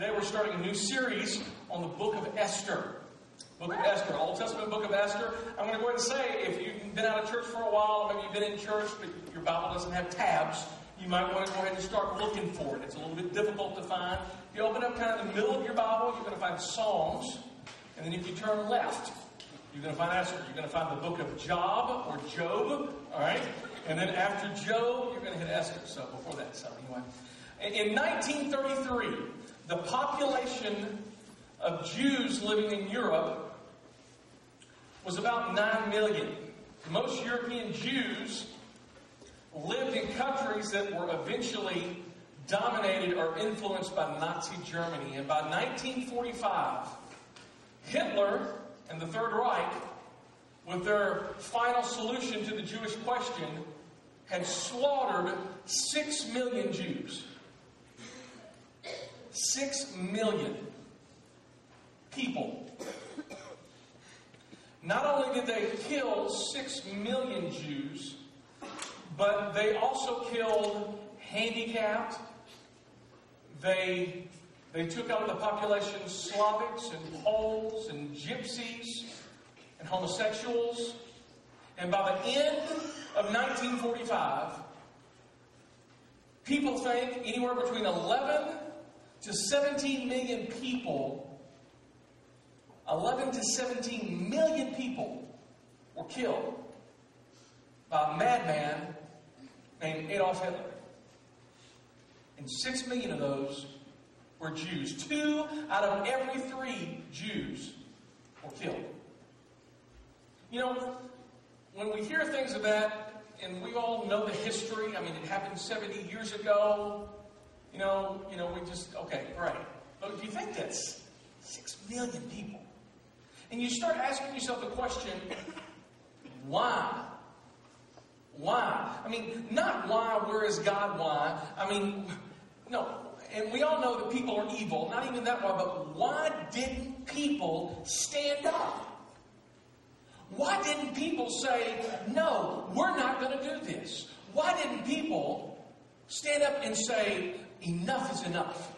Today we're starting a new series on the book of Esther. Book of Esther, Old Testament book of Esther. I'm going to go ahead and say, if you've been out of church for a while, or maybe you've been in church, but your Bible doesn't have tabs, you might want to go ahead and start looking for it. It's a little bit difficult to find. If you open up kind of the middle of your Bible, you're going to find Psalms. And then if you turn left, you're going to find Esther. You're going to find the book of Job or Job. All right? And then after Job, you're going to hit Esther. So before that, so anyway. In 1933, the population of Jews living in Europe was about 9 million. Most European Jews lived in countries that were eventually dominated or influenced by Nazi Germany. And by 1945, Hitler and the Third Reich, with their final solution to the Jewish question, had slaughtered 6 million Jews. Six million people. Not only did they kill six million Jews, but they also killed handicapped. They, they took out the population Slavics and Poles and Gypsies and homosexuals. And by the end of 1945, people think anywhere between 11 to 17 million people, 11 to 17 million people were killed by a madman named Adolf Hitler. And 6 million of those were Jews. Two out of every three Jews were killed. You know, when we hear things of that, and we all know the history, I mean, it happened 70 years ago, you know, you know, we just okay, great. But if you think that's six million people, and you start asking yourself the question, why? Why? I mean, not why, where is God, why? I mean, no, and we all know that people are evil, not even that why, but why didn't people stand up? Why didn't people say, no, we're not going to do this? Why didn't people stand up and say, enough is enough.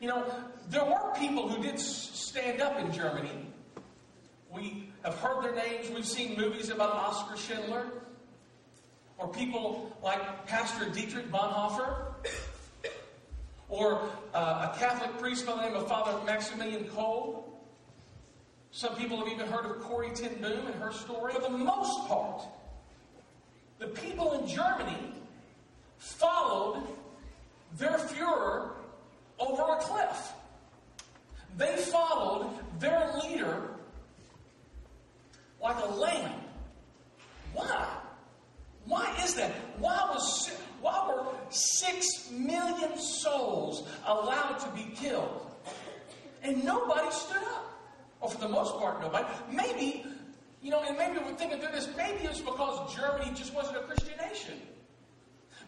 You know, there were people who did stand up in Germany. We have heard their names. We've seen movies about Oskar Schindler. Or people like Pastor Dietrich Bonhoeffer. Or uh, a Catholic priest by the name of Father Maximilian Kolbe. Some people have even heard of Corrie ten Boom and her story. For the most part, the people in Germany followed their Fuhrer over a cliff. They followed their leader like a lamb. Why? Why is that? Why was why were six million souls allowed to be killed? And nobody stood up. Or for the most part, nobody. Maybe, you know, and maybe we're thinking through this, maybe it's because Germany just wasn't a Christian nation.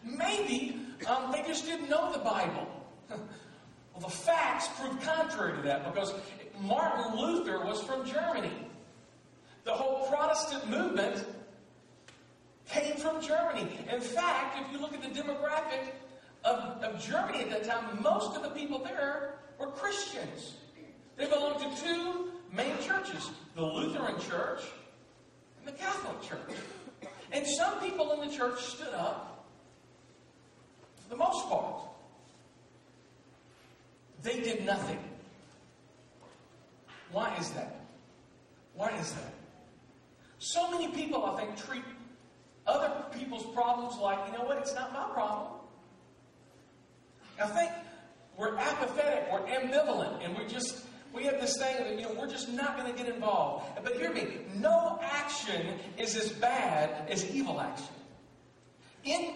Maybe um, they just didn't know the Bible. well, the facts prove contrary to that because Martin Luther was from Germany. The whole Protestant movement came from Germany. In fact, if you look at the demographic of, of Germany at that time, most of the people there were Christians. They belonged to two main churches the Lutheran Church and the Catholic Church. And some people in the church stood up for the most part. They nothing. Why is that? Why is that? So many people, I think, treat other people's problems like, you know what, it's not my problem. I think we're apathetic, we're ambivalent, and we just we have this thing that you know we're just not going to get involved. But hear me, no action is as bad as evil action. In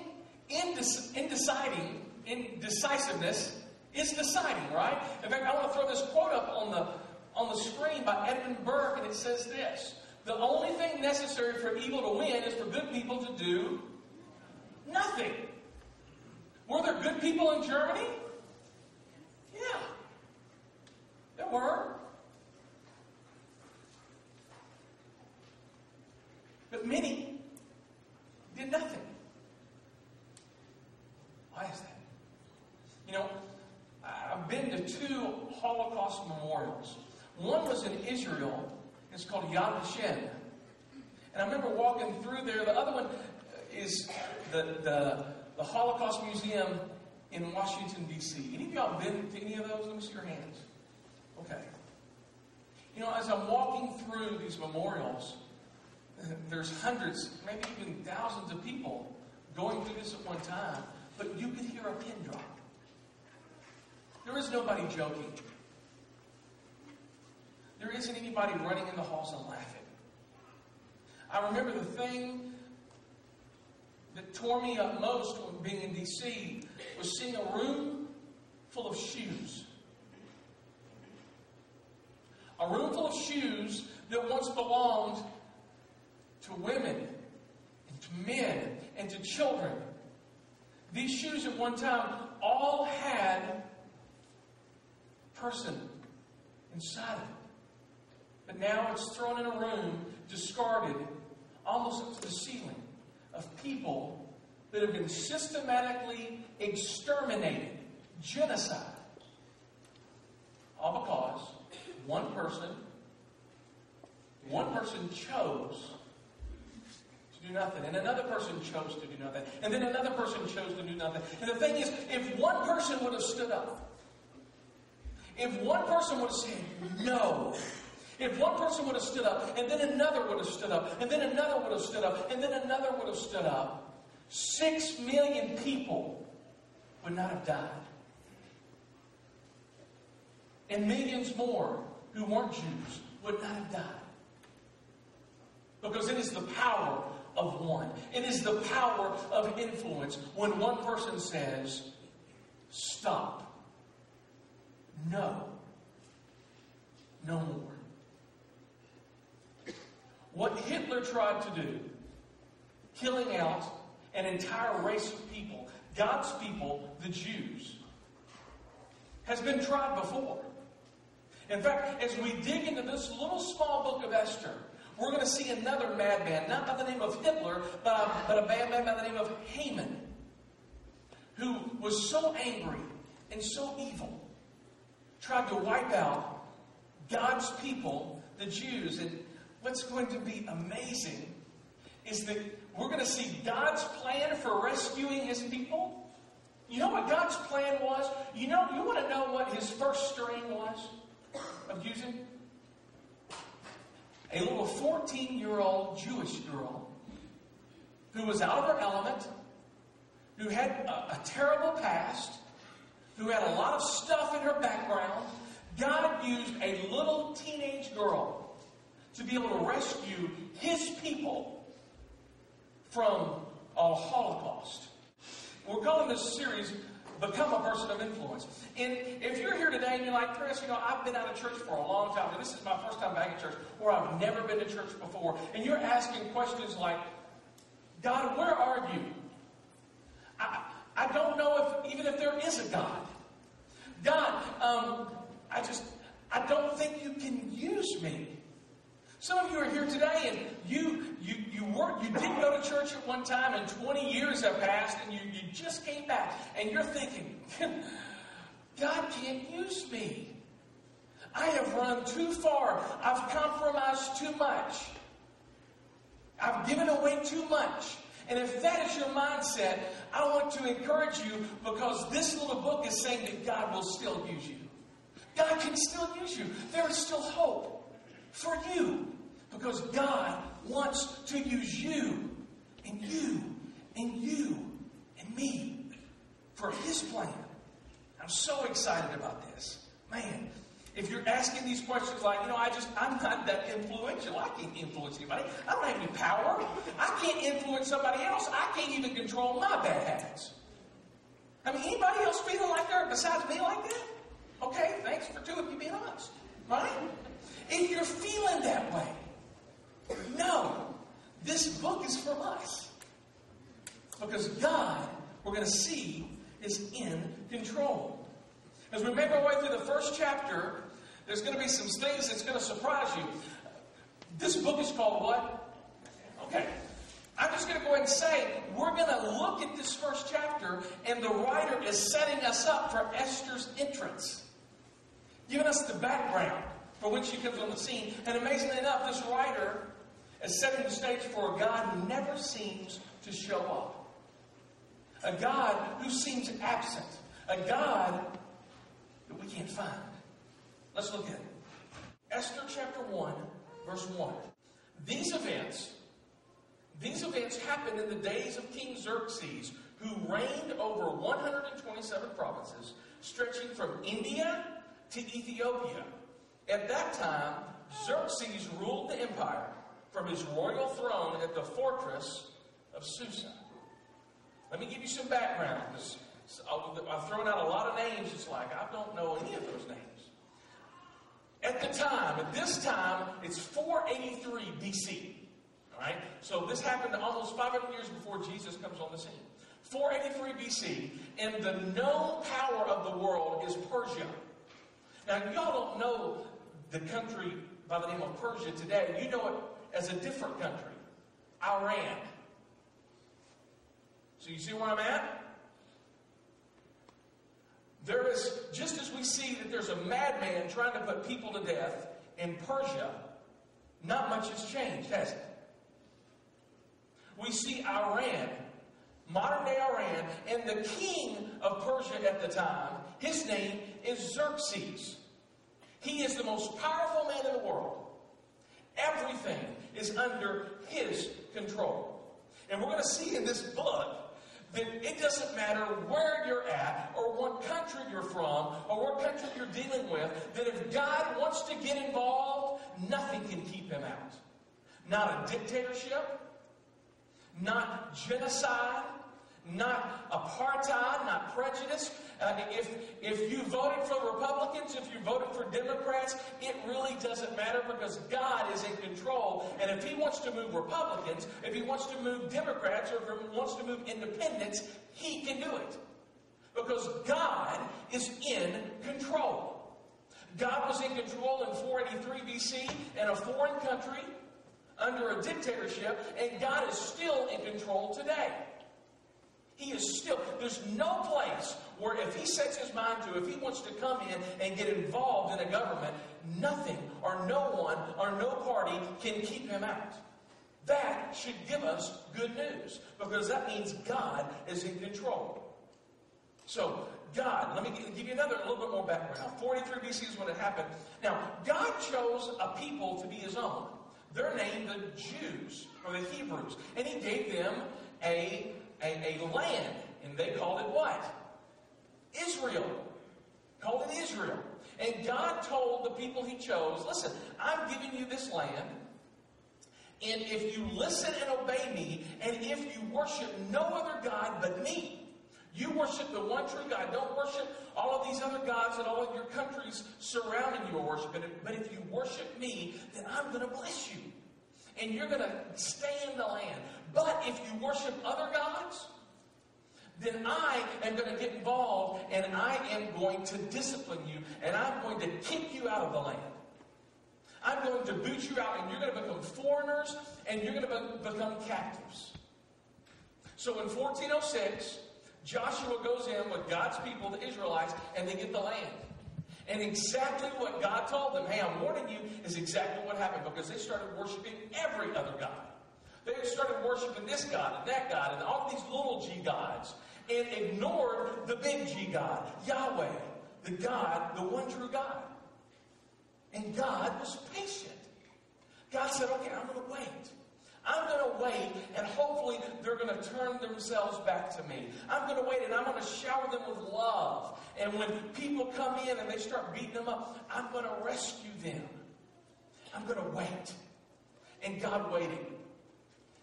Indes- indeciding, indecisiveness is deciding, right? In fact, I want to throw this quote up on the on the screen by Edmund Burke, and it says this: "The only thing necessary for evil to win is for good people to do nothing." Were there good people in Germany? Yeah, there were. But many did nothing. Why is that? You know, I've been to two Holocaust memorials. One was in Israel, it's called Yad Vashem. And I remember walking through there. The other one is the, the, the Holocaust Museum in Washington, D.C. Any of y'all been to any of those? Let me see your hands. Okay. You know, as I'm walking through these memorials, there's hundreds, maybe even thousands of people going through this at one time, but you could hear a pin drop. There is nobody joking. There isn't anybody running in the halls and laughing. I remember the thing that tore me up most when being in D.C. was seeing a room full of shoes. A room full of shoes that once belonged to women and to men and to children. These shoes at one time all had person inside of it. But now it's thrown in a room, discarded, almost up to the ceiling, of people that have been systematically exterminated, genocide. All because one person, one person chose to do nothing, and another person chose to do nothing, and then another person chose to do nothing. And the thing is, if one person would have stood up, if one person would have said no, if one person would have stood up, and then another would have stood up, and then another would have stood up, and then another would have stood up, six million people would not have died. And millions more who weren't Jews would not have died. Because it is the power of one. It is the power of influence when one person says, stop. No. No more. What Hitler tried to do, killing out an entire race of people, God's people, the Jews, has been tried before. In fact, as we dig into this little small book of Esther, we're going to see another madman, not by the name of Hitler, but, but a madman by the name of Haman, who was so angry and so evil, tried to wipe out God's people, the Jews. And what's going to be amazing is that we're going to see God's plan for rescuing his people. You know what God's plan was? You know, you want to know what his first stirring was of using? a little 14 year old Jewish girl who was out of her element, who had a, a, terrible past, who had a lot of stuff in her background. God used a little teenage girl to be able to rescue his people from a Holocaust. We're calling this series Become a Person of Influence. And if you're here today and you're like, Chris, you know, I've been out of church for a long time, and this is my first time back in church, or I've never been to church before, and you're asking questions like, God, where are you? I, I don't know if even if there is a God. God, um, I just I don't think you can use me. Some of you are here today and you you you weren't you didn't go to church at one time and 20 years have passed and you, you just came back and you're thinking, God can't use me. I have run too far. I've compromised too much. I've given away too much. And if that is your mindset, I want to encourage you because this little book is saying that God will still use you. God can still use you. There is still hope for you because God wants to use you and you and you and me for His plan. I'm so excited about this. Man, if you're asking these questions like, you know, I just, I'm not that influential. I can't influence anybody. I don't have any power. I can't influence somebody else. I can't even control my bad habits. I mean, anybody else feeling like that besides me like that? Okay, thanks for two of you being honest. Right? If you're feeling that way, no, this book is for us. Because God, we're going to see, is in control. As we make our way through the first chapter, there's going to be some things that's going to surprise you. This book is called what? Okay. I'm just going to go ahead and say, we're going to look at this first chapter, and the writer is setting us up for Esther's entrance. giving us the background for when she comes on the scene. And amazingly enough, this writer is setting the stage for a God who never seems to show up. A God who seems absent. A God that we can't find. Let's look at it. Esther chapter 1, verse 1. These events, these events happened in the days of King Xerxes, who reigned over 127 provinces, stretching from India to Ethiopia. At that time, Xerxes ruled the empire from his royal throne at the fortress of Susa. Let me give you some background. I've thrown out a lot of names. It's like I don't know any of those names. At the time, at this time, it's 483 BC. All right? So this happened almost 500 years before Jesus comes on the scene. 483 BC, and the known power of the world is Persia. Now, y'all don't know the country by the name of Persia today. You know it as a different country, Iran. So you see where I'm at? There is, just as we see that there's a madman trying to put people to death in Persia, not much has changed, has it? We see Iran, modern day Iran, and the king of Persia at the time, his name is Xerxes. He is the most powerful man in the world. Everything is under his control. And we're going to see in this book that it doesn't matter where you're at or what country you're from or what country you're dealing with, that if God wants to get involved, nothing can keep him out. Not a dictatorship, not genocide, not apartheid, not prejudice. Uh, if, if you voted for Republicans, if you voted for Democrats, it really doesn't matter because God is in control. And if He wants to move Republicans, if He wants to move Democrats, or if He wants to move independents, He can do it. Because God is in control. God was in control in 483 BC in a foreign country under a dictatorship, and God is still in control today. He is still, there's no place where if he sets his mind to, if he wants to come in and get involved in a government, nothing or no one or no party can keep him out. That should give us good news because that means God is in control. So, God, let me give you another, a little bit more background. 43 BC is when it happened. Now, God chose a people to be his own. They're named the Jews or the Hebrews. And he gave them a a, a land, and they called it what? Israel. Called it Israel. And God told the people he chose, listen, I'm giving you this land, and if you listen and obey me, and if you worship no other God but me, you worship the one true God. Don't worship all of these other gods that all of your countries surrounding you are worshiping. But if you worship me, then I'm going to bless you. And you're going to stay in the land. But if you worship other gods, then I am going to get involved and I am going to discipline you and I'm going to kick you out of the land. I'm going to boot you out and you're going to become foreigners and you're going to be- become captives. So in 1406, Joshua goes in with God's people, the Israelites, and they get the land. And exactly what God told them, hey, I'm warning you, is exactly what happened because they started worshiping every other God. They started worshiping this God and that God and all these little g gods and ignored the big G God, Yahweh, the God, the one true God. And God was patient. God said, okay, I'm going to wait. I'm going to wait, and hopefully they're going to turn themselves back to me. I'm going to wait, and I'm going to shower them with love. And when people come in and they start beating them up, I'm going to rescue them. I'm going to wait. And God waited.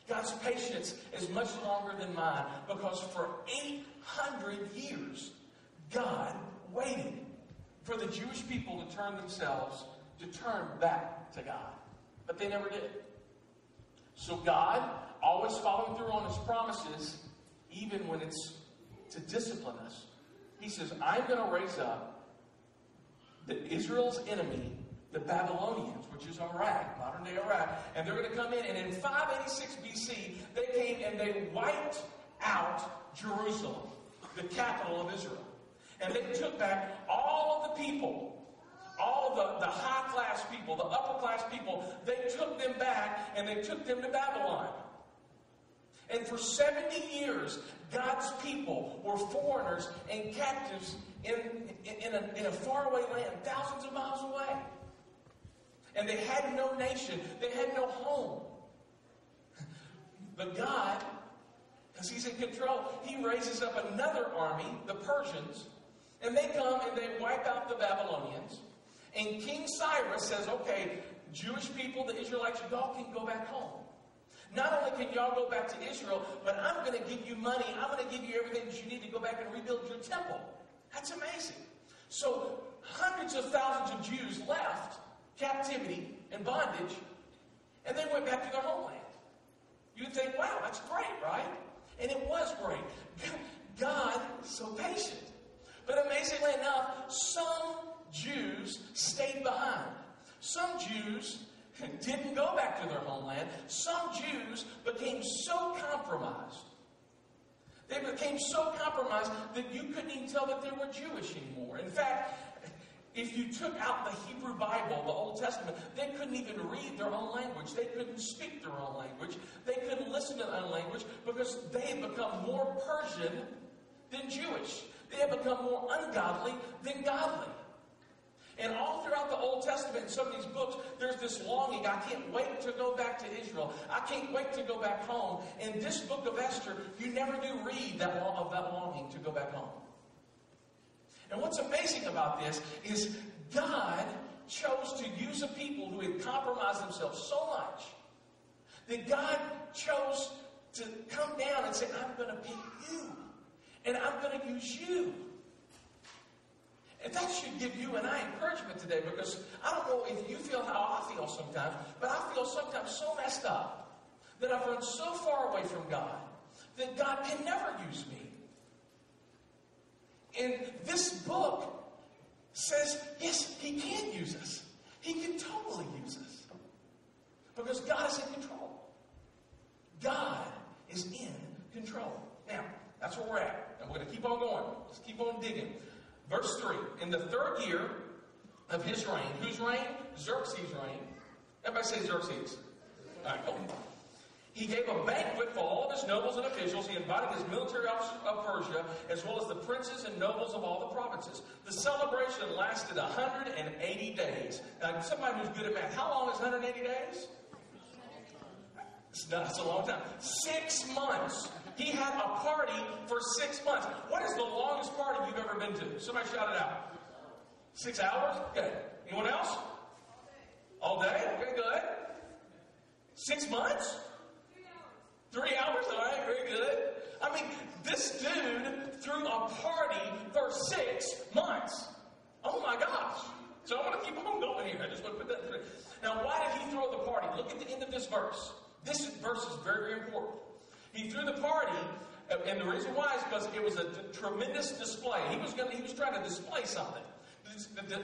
God's patience is much longer than mine because for 800 years, God waited for the Jewish people to turn themselves, to turn back to God. But they never did. So God, always following through on his promises, even when it's to discipline us, he says, I'm going to raise up the Israel's enemy the Babylonians, which is Iraq, modern day Iraq, and they're going to come in. And in 586 BC, they came and they wiped out Jerusalem, the capital of Israel. And they took back all of the people, all the, the high class people, the upper class people, they took them back and they took them to Babylon. And for 70 years, God's people were foreigners and captives in, in, a, in a faraway land, thousands of miles away. And they had no nation, they had no home. But God, because He's in control, He raises up another army, the Persians, and they come and they wipe out the Babylonians. And King Cyrus says, okay, Jewish people, the Israelites, y'all can go back home. Not only can y'all go back to Israel, but I'm going to give you money. I'm going to give you everything that you need to go back and rebuild your temple. That's amazing. So hundreds of thousands of Jews left captivity and bondage, and they went back to their homeland. You'd think, wow, that's great, right? And it was great. God so patient. But amazingly enough, some Jews stayed behind. Some Jews didn't go back to their homeland. Some Jews became so compromised. They became so compromised that you couldn't even tell that they were Jewish anymore. In fact, if you took out the Hebrew Bible, the Old Testament, they couldn't even read their own language. They couldn't speak their own language. They couldn't listen to their own language because they had become more Persian than Jewish. They had become more ungodly than godly. And all throughout the Old Testament, in some of these books, there's this longing. I can't wait to go back to Israel. I can't wait to go back home. In this book of Esther, you never do read that of that longing to go back home. And what's amazing about this is God chose to use a people who had compromised themselves so much that God chose to come down and say, I'm going to pick you. And I'm going to use you. And that should give you and I encouragement today because I don't know if you feel how I feel sometimes, but I feel sometimes so messed up that I've run so far away from God that God can never use me. And this book says, yes, He can use us. He can totally use us. Because God is in control. God is in control. Now, that's where we're at. And we're going to keep on going. Let's keep on digging. Verse 3 In the third year of his reign, whose reign? Xerxes' reign. Everybody say Xerxes. All right, okay. He gave a banquet for all of his nobles and officials. He invited his military officers of Persia, as well as the princes and nobles of all the provinces. The celebration lasted 180 days. Now, somebody who's good at math, how long is 180 days? That's a long time. Six months. He had a party for six months. What is the longest party you've ever been to? Somebody shout it out. Six hours? Okay. Anyone else? All day? Okay, good. Six months? Three hours? All right, very good. I mean, this dude threw a party for six months. Oh my gosh. So I'm going to keep on going here. I just want to put that through. Now, why did he throw the party? Look at the end of this verse. This verse is very, very important. He threw the party, and the reason why is because it was a tremendous display. He was going he was trying to display something.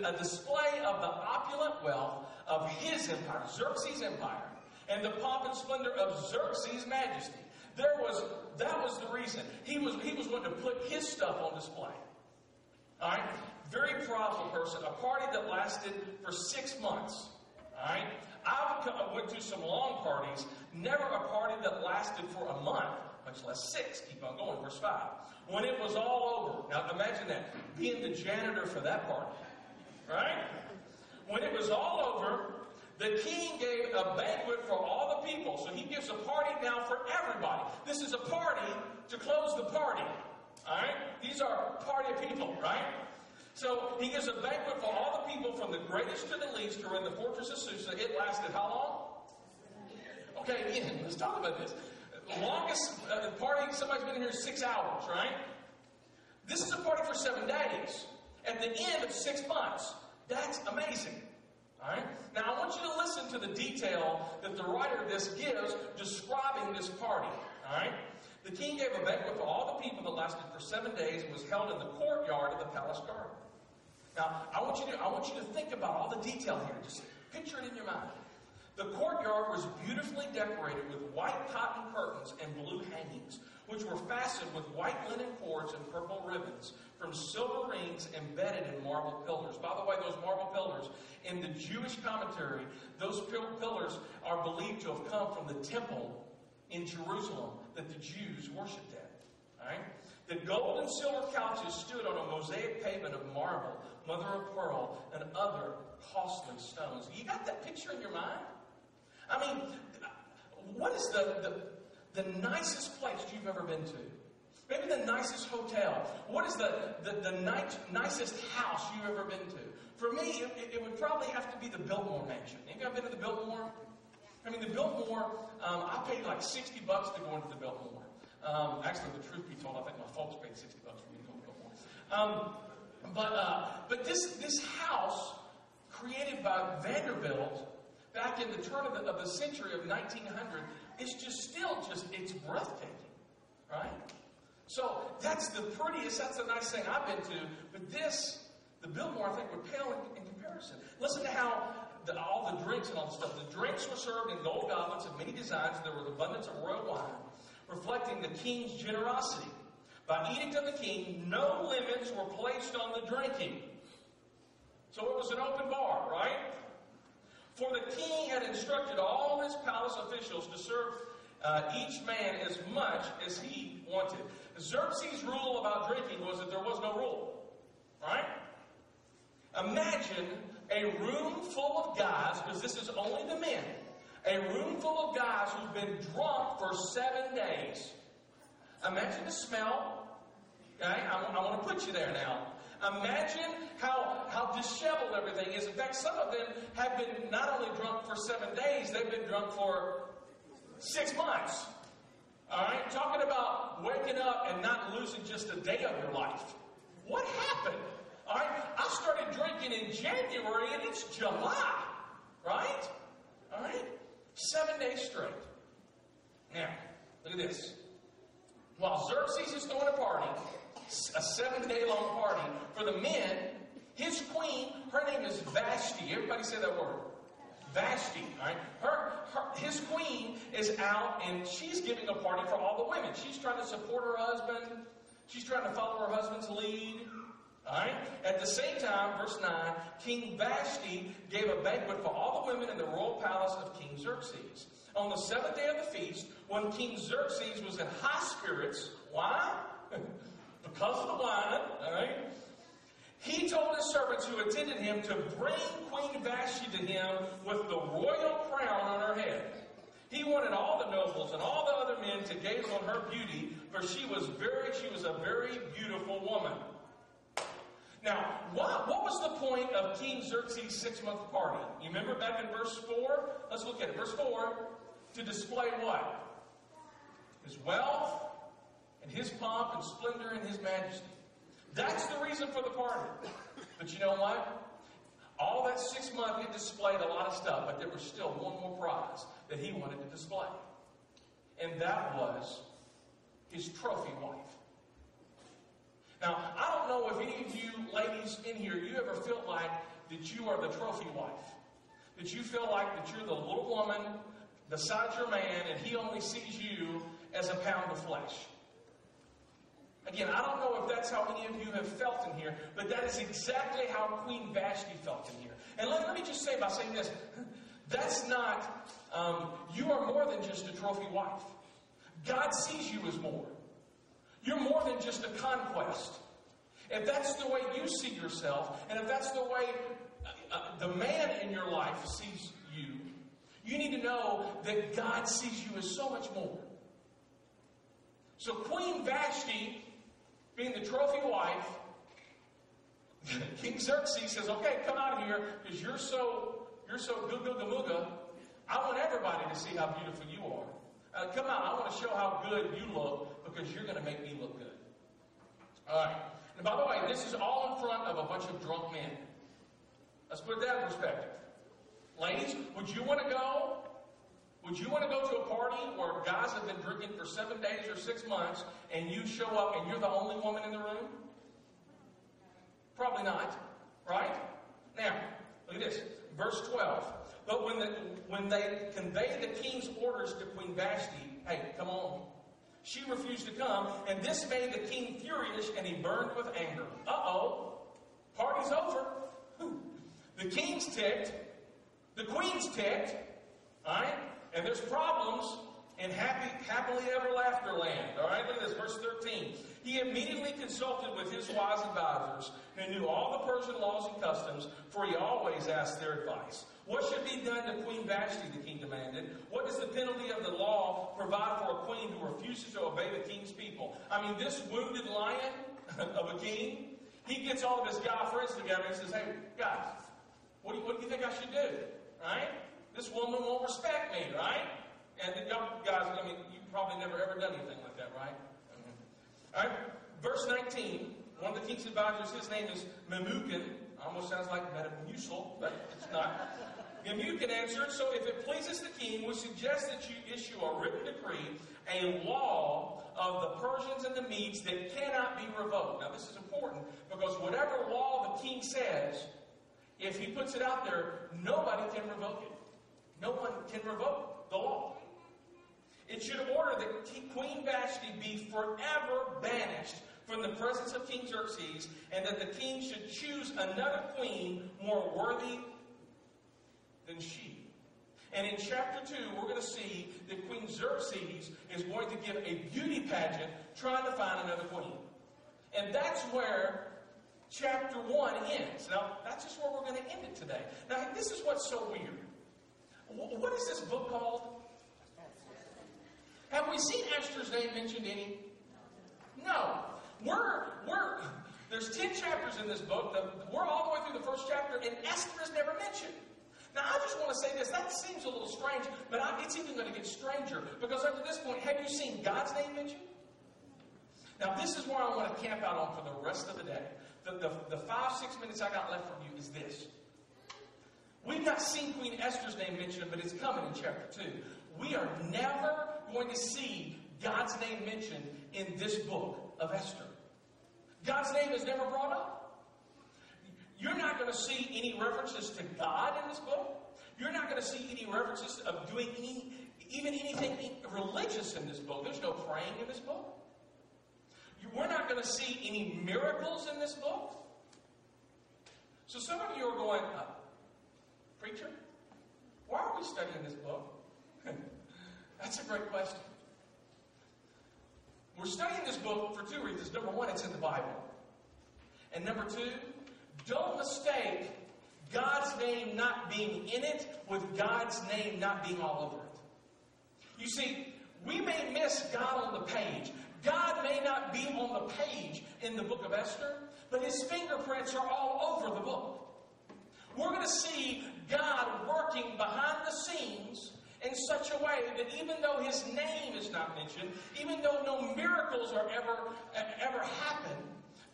A display of the opulent wealth of his empire, Xerxes' empire, and the pomp and splendor of Xerxes' majesty. There was that was the reason. He was he was wanting to put his stuff on display. All right? Very powerful person. A party that lasted for six months. All right? I went to some long parties, never a party that lasted for a month, much less six. Keep on going, verse 5. When it was all over, now imagine that, being the janitor for that party, right? When it was all over, the king gave a banquet for all the people. So he gives a party now for everybody. This is a party to close the party. All right? These are party people, right? So he gives a banquet for all the people from the greatest to the least who are in the fortress of Susa. It lasted how long? Okay, again, let's talk about this. Longest uh, party, somebody's been here six hours, right? This is a party for seven days. At the end of six months. That's amazing. All right? Now, I want you to listen to the detail that the writer of this gives describing this party. All right? The king gave a banquet for all the people that lasted for seven days and was held in the courtyard of the palace garden. Now, I want you to, I want you to think about all the detail here. Just picture it in your mind. The courtyard was beautifully decorated with white cotton curtains and blue hangings, which were fastened with white linen cords and purple ribbons, from silver rings embedded in marble pillars. By the way, those marble pillars, in the Jewish commentary, those pillars are believed to have come from the temple in Jerusalem that the Jews worshipped at. Right? The gold and silver couches stood on a mosaic pavement of marble, mother of pearl, and other costly stones. You got that picture in your mind? I mean, what is the, the, the nicest place you've ever been to? Maybe the nicest hotel. What is the, the, the nicest house you've ever been to? For me, it, it, would probably have to be the Biltmore Mansion. You ever been to the Biltmore? I mean, the Biltmore, um, I paid like 60 bucks to go into the Biltmore. Um, actually, the truth be told, I think my folks paid 60 bucks for me to go to Biltmore. Um, but, uh, but this, this house, created by Vanderbilt back in the turn of the, of the century of 1900, is just still just, it's breathtaking, right? So that's the prettiest, that's the nice thing I've been to. But this, the Biltmore, I think, would pale in, in comparison. Listen to how all the drinks and all the stuff. The drinks were served in gold goblets of many designs. There was abundance of royal wine, reflecting the king's generosity. By edict of the king, no limits were placed on the drinking. So it was an open bar, right? For the king had instructed all his palace officials to serve uh, each man as much as he wanted. Xerxes' rule about drinking was that there was no rule, right? Imagine a room full of guys, because this is only the men, a room full of guys who've been drunk for seven days. Imagine the smell. Okay? I, I want to put you there now. Imagine how, how disheveled everything is. In fact, some of them have been not only drunk for seven days, they've been drunk for six months. All right? Talking about waking up and not losing just a day of your life. What happened? All right? I started drinking in January and it's July. Right? All right? Seven days straight. Now, look at this. While Xerxes is throwing a party, a seven day long party for the men, his queen, her name is Vashti. Everybody say that word. Vashti, right? Her, her, his queen is out and she's giving a party for all the women. She's trying to support her husband. She's trying to follow her husband's lead. Right? At the same time, verse 9, King Vashti gave a banquet for all the women in the royal palace of King Xerxes. On the seventh day of the feast, when King Xerxes was in high spirits, why? because of the wine, all right? He told his servants who attended him to bring Queen Vashti to him with the royal crown on her head. He wanted all the nobles and all the other men to gaze on her beauty, for she was very, she was a very beautiful woman. Now, what, what was the point of King Xerxes' six month party? You remember back in verse 4? Let's look at it. Verse 4 to display what? His wealth and his pomp and splendor and his majesty. That's the reason for the party. But you know what? All that six months, he displayed a lot of stuff, but there was still one more prize that he wanted to display. And that was his trophy wife. Now, I don't know if any of you ladies in here, you ever felt like that you are the trophy wife. That you feel like that you're the little woman beside your man and he only sees you as a pound of flesh. Again, I don't know if that's how any of you have felt in here, but that is exactly how Queen Vashti felt in here. And let, let me just say by saying this that's not, um, you are more than just a trophy wife. God sees you as more. You're more than just a conquest. If that's the way you see yourself, and if that's the way uh, uh, the man in your life sees you, you need to know that God sees you as so much more. So Queen Vashti, being the trophy wife, King Xerxes says, "Okay, come out of here because you're so you're so good, good. I want everybody to see how beautiful you are. Uh, come out. I want to show how good you look because you're going to make me look good. All right. And by the way, this is all in front of a bunch of drunk men. Let's put that in perspective. Ladies, would you want to go? Would you want to go to a party where guys have been drinking for seven days or six months and you show up and you're the only woman in the room? Probably not. Right? Now, look at this. Verse 12. But when, the, when they conveyed the king's orders to Queen Vashti, hey, come on. She refused to come, and this made the king furious, and he burned with anger. Uh oh, party's over. The king's ticked, the queen's ticked, all right? And there's problems in happy, happily ever after land. All right, look at this, verse 13. He immediately consulted with his wise advisors who knew all the Persian laws and customs, for he always asked their advice. What should be done to Queen Vashti, the king demanded? What does the penalty of the law provide for a queen who refuses to obey the king's people? I mean, this wounded lion of a king, he gets all of his guy friends together and says, Hey, guys, what do you, what do you think I should do? Right? This woman won't respect me, right? And y'all guys, I mean, you've probably never ever done anything like that, right? Mm-hmm. All right, verse 19. One of the king's advisors, his name is Memucan. Almost sounds like Metamucil, but it's not. Memucan answered, So if it pleases the king, we suggest that you issue a written decree, a law of the Persians and the Medes that cannot be revoked. Now, this is important because whatever law the king says, if he puts it out there, nobody can revoke it. No one can revoke the law. It should order that Queen Vashti be forever banished from the presence of King Xerxes, and that the king should choose another queen more worthy than she. And in chapter 2, we're going to see that Queen Xerxes is going to give a beauty pageant trying to find another queen. And that's where chapter 1 ends. Now, that's just where we're going to end it today. Now, this is what's so weird. What is this book called? Have we seen Esther's name mentioned any? No. We're, we're, there's 10 chapters in this book. The, we're all the way through the first chapter, and Esther is never mentioned. Now, I just want to say this. That seems a little strange, but I, it's even going to get stranger. Because up to this point, have you seen God's name mentioned? Now, this is where I want to camp out on for the rest of the day. The, the, the five, six minutes I got left from you is this. We've not seen Queen Esther's name mentioned, but it's coming in chapter 2. We are never going to see God's name mentioned in this book of Esther. God's name is never brought up. You're not going to see any references to God in this book. You're not going to see any references of doing any, even anything religious in this book. There's no praying in this book. We're not going to see any miracles in this book. So some of you are going, uh, Preacher, why are we studying this book? That's a great question. We're studying this book for two reasons. Number one, it's in the Bible. And number two, don't mistake God's name not being in it with God's name not being all over it. You see, we may miss God on the page. God may not be on the page in the book of Esther, but his fingerprints are all over the book. We're going to see God working behind the scenes in such a way that even though his name is not mentioned, even though no miracles are ever, ever happen,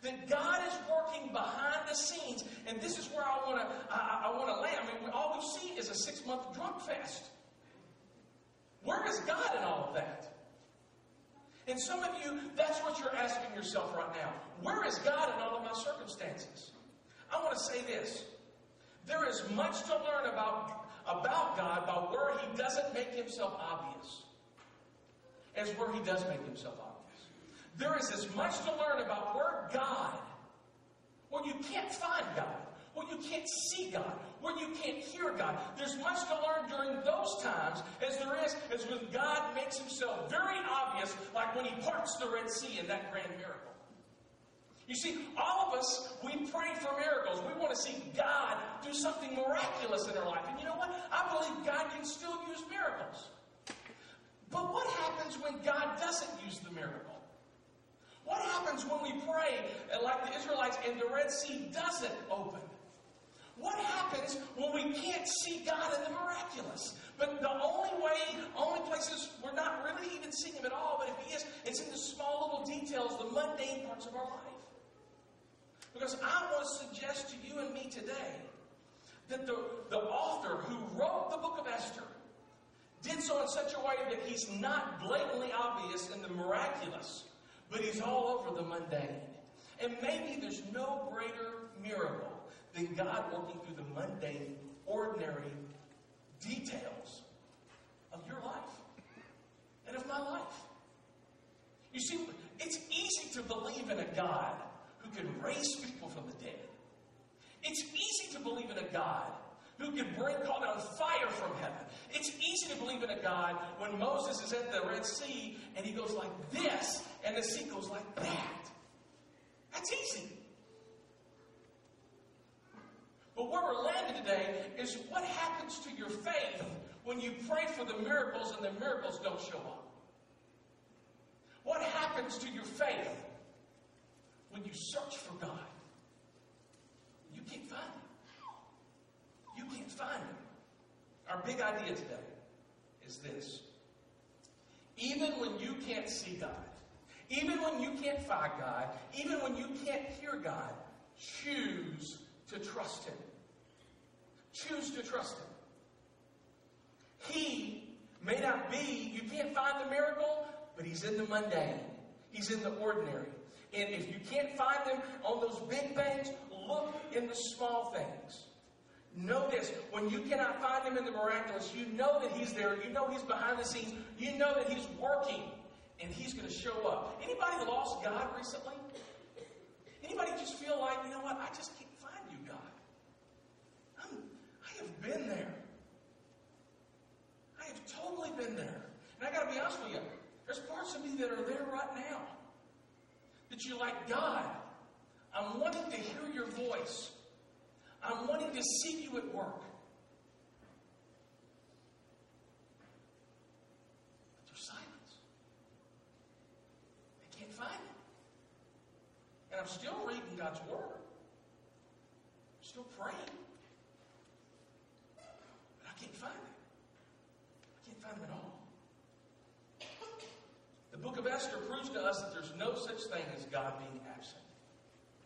that God is working behind the scenes. And this is where I want to I, I want to land. I mean, all we've seen is a six month drunk fest. Where is God in all of that? And some of you, that's what you're asking yourself right now. Where is God in all of my circumstances? I want to say this. There is much to learn about, about God by where He doesn't make Himself obvious as where He does make Himself obvious. There is as much to learn about where God, where you can't find God, where you can't see God, where you can't hear God. There's much to learn during those times as there is as when God makes Himself very obvious, like when He parts the Red Sea in that grand miracle. You see, all of us, we pray for miracles. We want to see God do something miraculous in our life. And you know what? I believe God can still use miracles. But what happens when God doesn't use the miracle? What happens when we pray uh, like the Israelites and the Red Sea doesn't open? What happens when we can't see God in the miraculous? But the only way, only places we're not really even seeing Him at all, but if He is, it's in the small little details, the mundane parts of our life. Because I want to suggest to you and me today that the, the author who wrote the book of Esther did so in such a way that he's not blatantly obvious in the miraculous, but he's all over the mundane. And maybe there's no greater miracle than God working through the mundane, ordinary details of your life and of my life. You see, it's easy to believe in a God who can raise people from the dead. It's easy to believe in a God who can bring call down fire from heaven. It's easy to believe in a God when Moses is at the Red Sea and he goes like this and the sea goes like that. That's easy. But where we're landed today is what happens to your faith when you pray for the miracles and the miracles don't show up. What happens to your faith when you search for God? You can't find Him. Find Our big idea today is this. Even when you can't see God, even when you can't find God, even when you can't hear God, choose to trust Him. Choose to trust Him. He may not be, you can't find the miracle, but He's in the mundane. He's in the ordinary. And if you can't find Him on those big things, look in the small things. Know this when you cannot find Him in the miraculous, you know that He's there. You know He's behind the scenes. You know that He's working and He's going to show up. Anybody lost God recently? Anybody just feel like, you know what, I just can't find you, God? I'm, I have been there. I have totally been there. And I got to be honest with you, there's parts of me that are there right now. That you're like, God, I'm wanting to hear your voice. To see you at work. But there's silence. I can't find it. And I'm still reading God's Word. I'm still praying. But I can't find it. I can't find him at all. The book of Esther proves to us that there's no such thing as God being absent.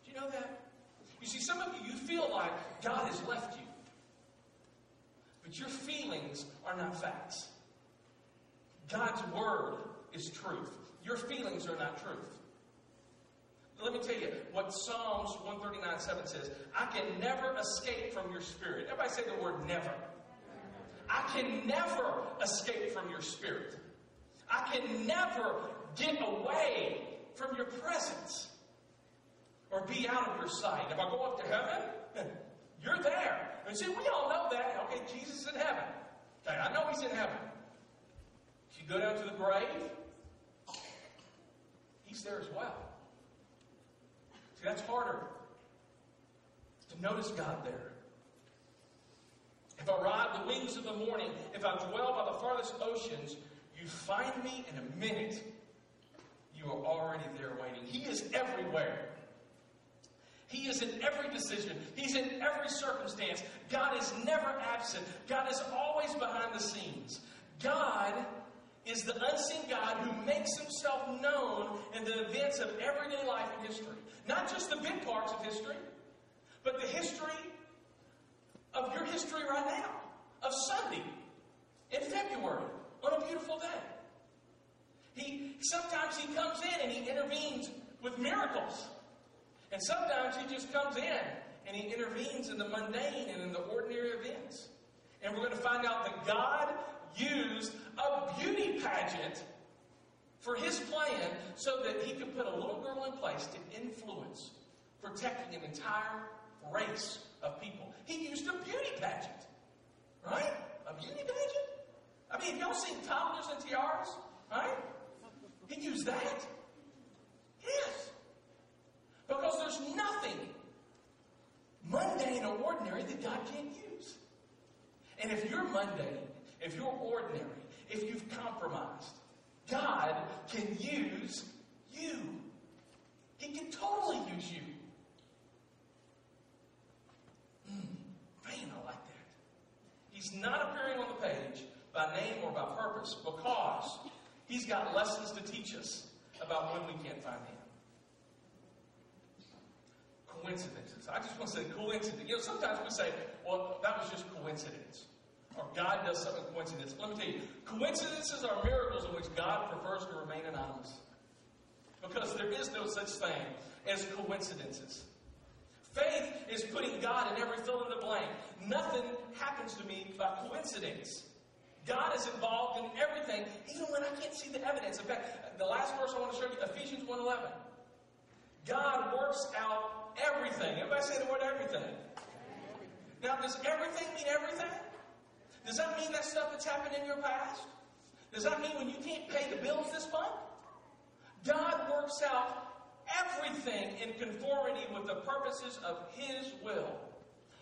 Do you know that? You see, some of you, you feel like God has left you. But your feelings are not facts. God's word is truth. Your feelings are not truth. Let me tell you what Psalms 139 7 says. I can never escape from your spirit. Everybody say the word never. I can never escape from your spirit. I can never get away from your presence or be out of your sight. If I go up to heaven, you're there. And see, we all know that. Okay, Jesus is in heaven. Okay, I know he's in heaven. If you go down to the grave, he's there as well. See, that's harder to notice God there. If I ride the wings of the morning, if I dwell by the farthest oceans, you find me in a minute. You are already there waiting. He is everywhere. He is in every decision. He's in every circumstance. God is never absent. God is always behind the scenes. God is the unseen God who makes himself known in the events of everyday life and history. Not just the big parts of history, but the history of your history right now, of Sunday in February on a beautiful day. He sometimes he comes in and he intervenes with miracles. And sometimes he just comes in and he intervenes in the mundane and in the ordinary events. And we're going to find out that God used a beauty pageant for his plan so that he could put a little girl in place to influence protecting an entire race of people. He used a beauty pageant. Right? A beauty pageant? I mean, y'all seen toddlers and tiaras? Right? He used that? Yes. Because there's nothing mundane or ordinary that God can't use. And if you're mundane, if you're ordinary, if you've compromised, God can use you. He can totally use you. Mm, man, I like that. He's not appearing on the page by name or by purpose because he's got lessons to teach us about when we can't find him. Coincidences. I just want to say coincidence. You know, sometimes we say, well, that was just coincidence. Or God does something coincidence. Let me tell you, coincidences are miracles in which God prefers to remain anonymous. Because there is no such thing as coincidences. Faith is putting God in every fill in the blank. Nothing happens to me by coincidence. God is involved in everything, even when I can't see the evidence. In fact, the last verse I want to show you, Ephesians 1.11. God works out everything. Everybody say the word everything. Now, does everything mean everything? Does that mean that stuff that's happened in your past? Does that mean when you can't pay the bills this month? God works out everything in conformity with the purposes of His will.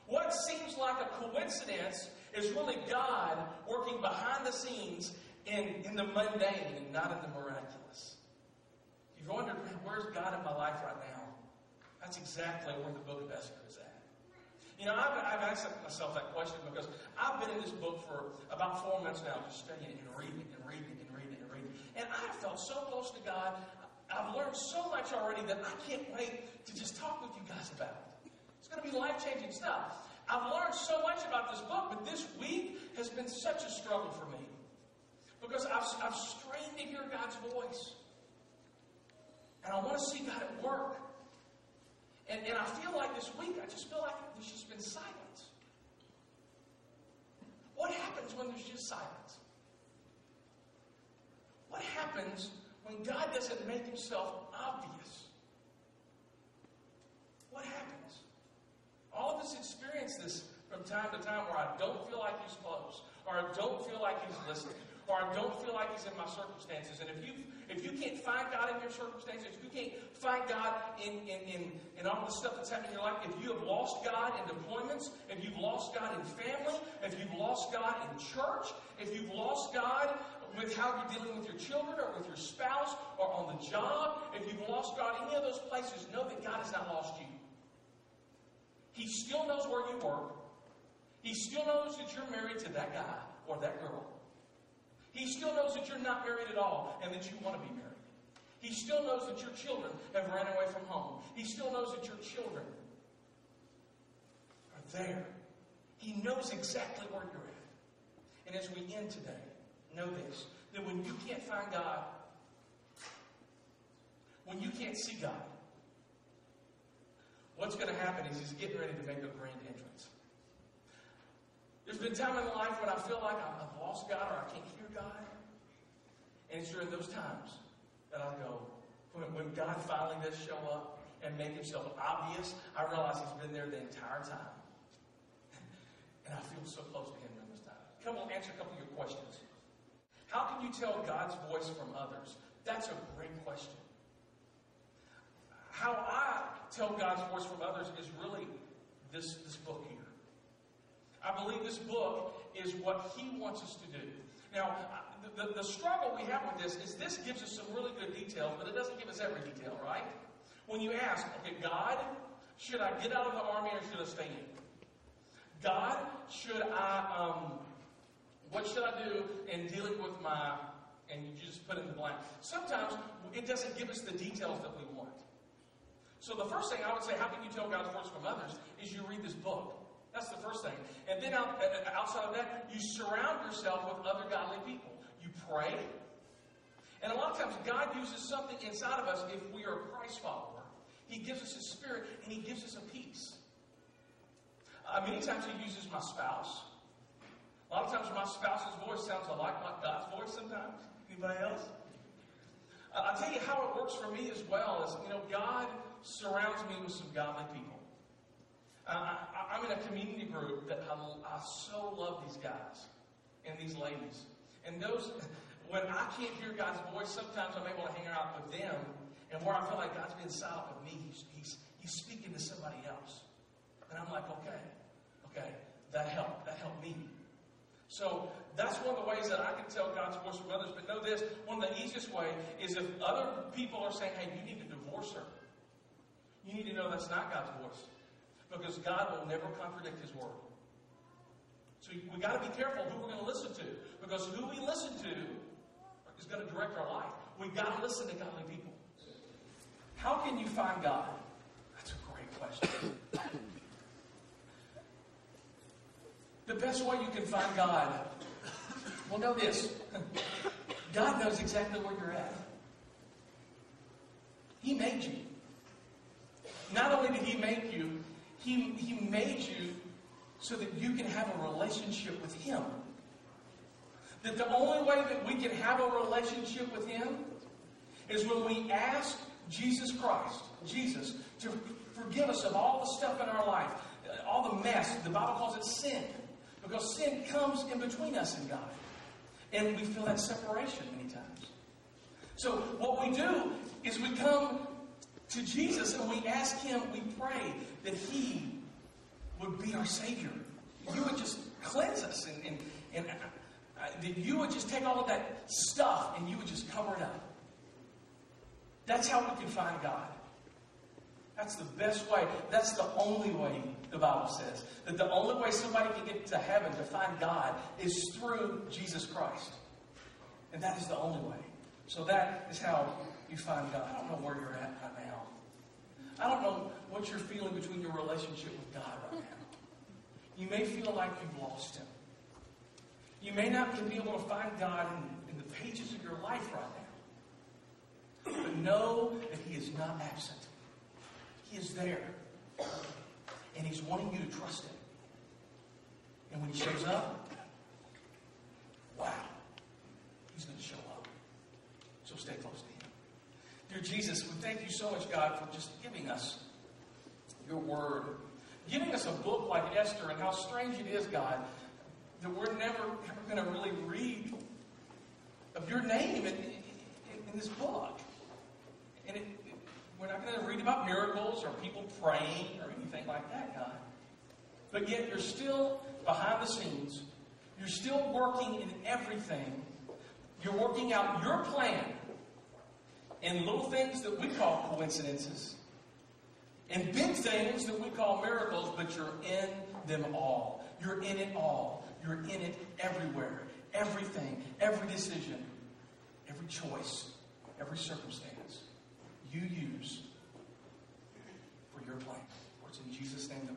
What seems like a coincidence is really God working behind the scenes in, in the mundane and not in the miraculous. If you wondered, where's God in my life right now? That's exactly where the book of Esther is at. You know, I've, I've asked myself that question because I've been in this book for about four months now, just studying and reading and reading and reading and reading. And I felt so close to God. I've learned so much already that I can't wait to just talk with you guys about it. It's going to be life changing stuff. I've learned so much about this book, but this week has been such a struggle for me because I've, I've strained to hear God's voice. And I want to see God at work. And, and I feel like this week, I just feel like there's just been silence. What happens when there's just silence? What happens when God doesn't make himself obvious? What happens? All of us experience this from time to time where I don't feel like he's close, or I don't feel like he's listening, or I don't feel like he's in my circumstances. And if you if you can't find God in your circumstances, if you can't find God in, in, in, in all the stuff that's happening in your life, if you have lost God in deployments, if you've lost God in family, if you've lost God in church, if you've lost God with how you're dealing with your children or with your spouse or on the job, if you've lost God in any of those places, know that God has not lost you. He still knows where you work. He still knows that you're married to that guy or that girl. He still knows that you're not married at all and that you want to be married. He still knows that your children have ran away from home. He still knows that your children are there. He knows exactly where you're at. And as we end today, know this that when you can't find God, when you can't see God, what's going to happen is He's getting ready to make a grand entrance. There's been time in life when I feel like I've lost God or I can't hear God. And it's during those times that I go, when, when God finally does show up and make himself obvious, I realize he's been there the entire time. and I feel so close to him during this time. Come on, answer a couple of your questions. How can you tell God's voice from others? That's a great question. How I tell God's voice from others is really this, this book here. I believe this book is what he wants us to do. Now, the, the, struggle we have with this is this gives us some really good details, but it doesn't give us every detail, right? When you ask, okay, God, should I get out of the army or should I stay in? God, should I, um, what should I do in dealing with my, and you just put in the blank. Sometimes it doesn't give us the details that we want. So the first thing I would say, how can you tell God's words from others, is you read this book. That's the first thing. And then out, uh, uh, outside of that, you surround yourself with other godly people. You pray. And a lot of times, God uses something inside of us if we are a Christ follower. He gives us His Spirit and He gives us a peace. Uh, many times, He uses my spouse. A lot of times, my spouse's voice sounds a lot like God's voice sometimes. Anybody else? Uh, I'll tell you how it works for me as well is, you know, God surrounds me with some godly people. I, am in a community group that I, I so love these guys and these ladies. And those, when I can't hear God's voice, sometimes I'm able to hang out with them. And where I feel like God's being silent with me, he's, he's, he's speaking to somebody else. And I'm like, okay, okay, that helped. That helped me. So that's one of the ways that I can tell God's voice from others. But know this one of the easiest way is if other people are saying, hey, you need to divorce her. You need to know that's not God's voice. Because God will never contradict His word. So we got to be careful who we're going to listen to. Because who we listen to is going to direct our life. We've got to listen to godly people. How can you find God? That's a great question. the best way you can find God, well, know this God knows exactly where you're at. He made you. Not only did He make you, he, he made you so that you can have a relationship with Him. That the only way that we can have a relationship with Him is when we ask Jesus Christ, Jesus, to forgive us of all the stuff in our life, all the mess. The Bible calls it sin. Because sin comes in between us and God. And we feel that separation many times. So what we do is we come to Jesus and we ask Him, we pray that He would be our Savior. You would just cleanse us and, and, and uh, that you would just take all of that stuff and you would just cover it up. That's how we can find God. That's the best way. That's the only way, the Bible says. That the only way somebody can get to heaven to find God is through Jesus Christ. And that is the only way. So that is how you find God. I don't know where you're at. I don't know what you're feeling between your relationship with God right now. You may feel like you've lost Him. You may not be able to find God in, in the pages of your life right now. But know that He is not absent. He is there. And He's wanting you to trust Him. And when He shows up, wow, He's going to show up. So stay close to Him. Dear Jesus, we thank you so much, God, for just giving us your word, giving us a book like Esther, and how strange it is, God, that we're never, ever going to really read of your name in, in, in this book. And it, it, we're not going to read about miracles or people praying or anything like that, God. But yet you're still behind the scenes. You're still working in everything. You're working out your plan in little things that we call coincidences, and big things that we call miracles, but you're in them all. You're in it all. You're in it everywhere. Everything, every decision, every choice, every circumstance you use for your plan. It's in Jesus' name.